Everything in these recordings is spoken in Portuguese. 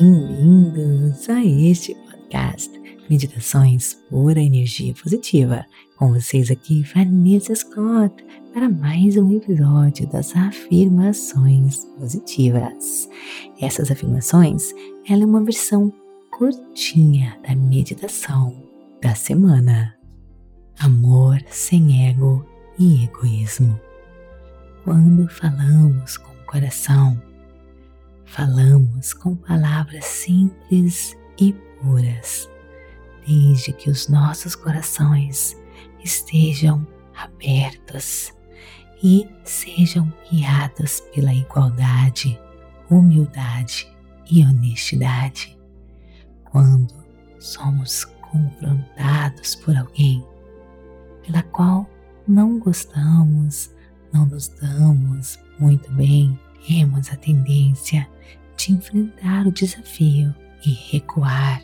Bem-vindos a este podcast Meditações Pura Energia Positiva. Com vocês aqui, Vanessa Scott, para mais um episódio das afirmações positivas. Essas afirmações, ela é uma versão curtinha da meditação da semana. Amor sem ego e egoísmo. Quando falamos com o coração, falamos com palavras simples e puras, desde que os nossos corações estejam abertos e sejam guiados pela igualdade, humildade e honestidade. Quando somos confrontados por alguém pela qual não gostamos, não nos damos muito bem, temos a tendência de enfrentar o desafio e recuar.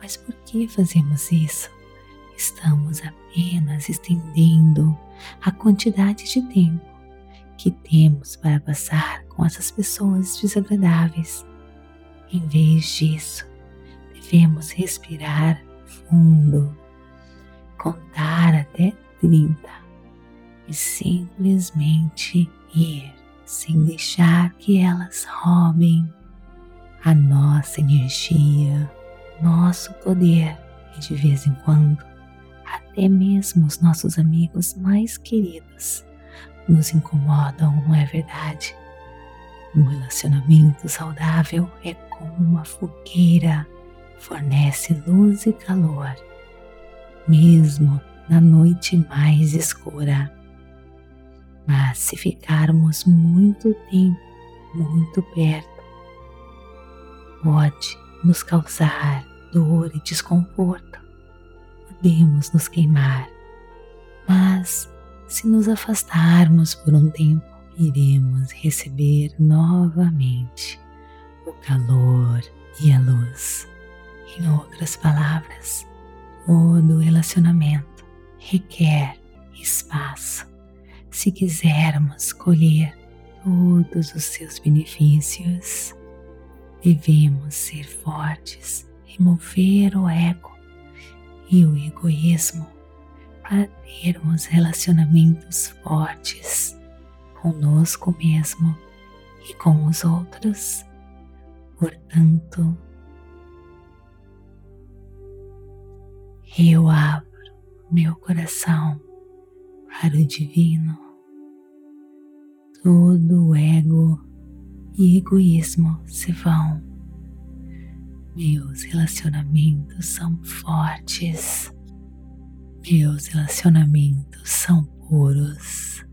Mas por que fazemos isso? Estamos apenas estendendo a quantidade de tempo que temos para passar com essas pessoas desagradáveis. Em vez disso, devemos respirar fundo, contar até 30 e simplesmente ir sem deixar que elas roubem a nossa energia, nosso poder e de vez em quando até mesmo os nossos amigos mais queridos nos incomodam, não é verdade? Um relacionamento saudável é como uma fogueira, fornece luz e calor, mesmo na noite mais escura. Mas se ficarmos muito tempo muito perto, pode nos causar dor e desconforto. Podemos nos queimar, mas se nos afastarmos por um tempo, iremos receber novamente o calor e a luz. Em outras palavras, todo relacionamento requer espaço se quisermos colher todos os seus benefícios. Devemos ser fortes, remover o ego e o egoísmo para termos relacionamentos fortes conosco mesmo e com os outros. Portanto, eu abro meu coração para o divino. Todo o ego e egoísmo se vão. Meus relacionamentos são fortes. Meus relacionamentos são puros.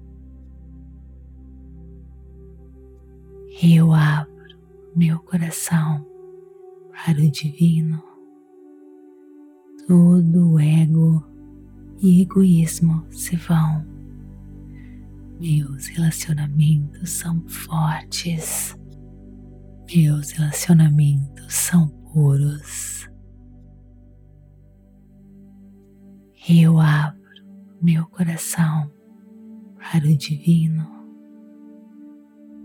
Eu abro meu coração para o divino. Todo o ego e egoísmo se vão. Meus relacionamentos são fortes. Meus relacionamentos são puros. Eu abro meu coração para o divino.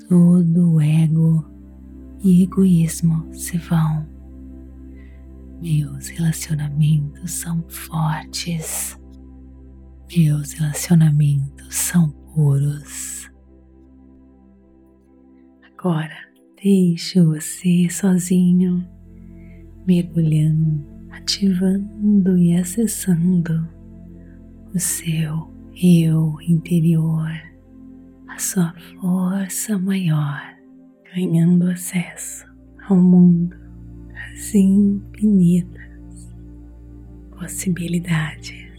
Todo ego e egoísmo se vão. Meus relacionamentos são fortes. Meus relacionamentos são puros. Agora deixe você sozinho, mergulhando, ativando e acessando o seu eu interior, a sua força maior, ganhando acesso ao mundo das infinitas possibilidades.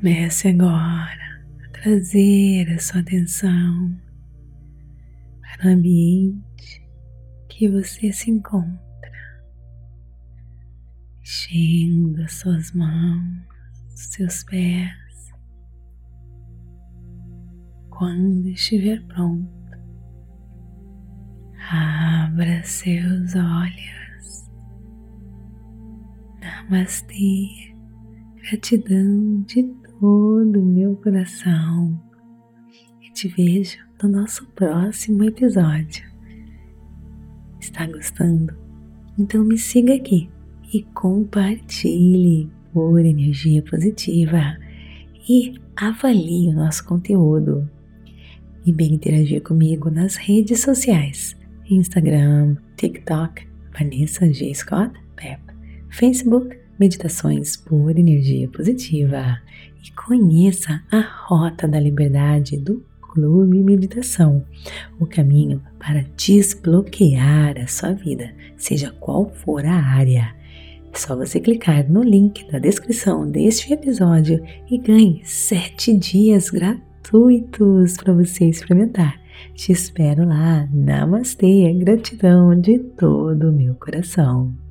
Comece agora a trazer a sua atenção para o ambiente que você se encontra, mexendo as suas mãos, os seus pés. Quando estiver pronto, abra seus olhos. Namastê, gratidão de todo o meu coração e te vejo no nosso próximo episódio. Está gostando? Então me siga aqui e compartilhe por energia positiva e avalie o nosso conteúdo. E bem interagir comigo nas redes sociais: Instagram, TikTok, Vanessa G. Scott, Pep, Facebook, Meditações por Energia Positiva. E conheça a Rota da Liberdade do Clube Meditação, o caminho para desbloquear a sua vida, seja qual for a área. É só você clicar no link da descrição deste episódio e ganhe 7 dias gratuitos para você experimentar. Te espero lá. Namastê, gratidão de todo o meu coração.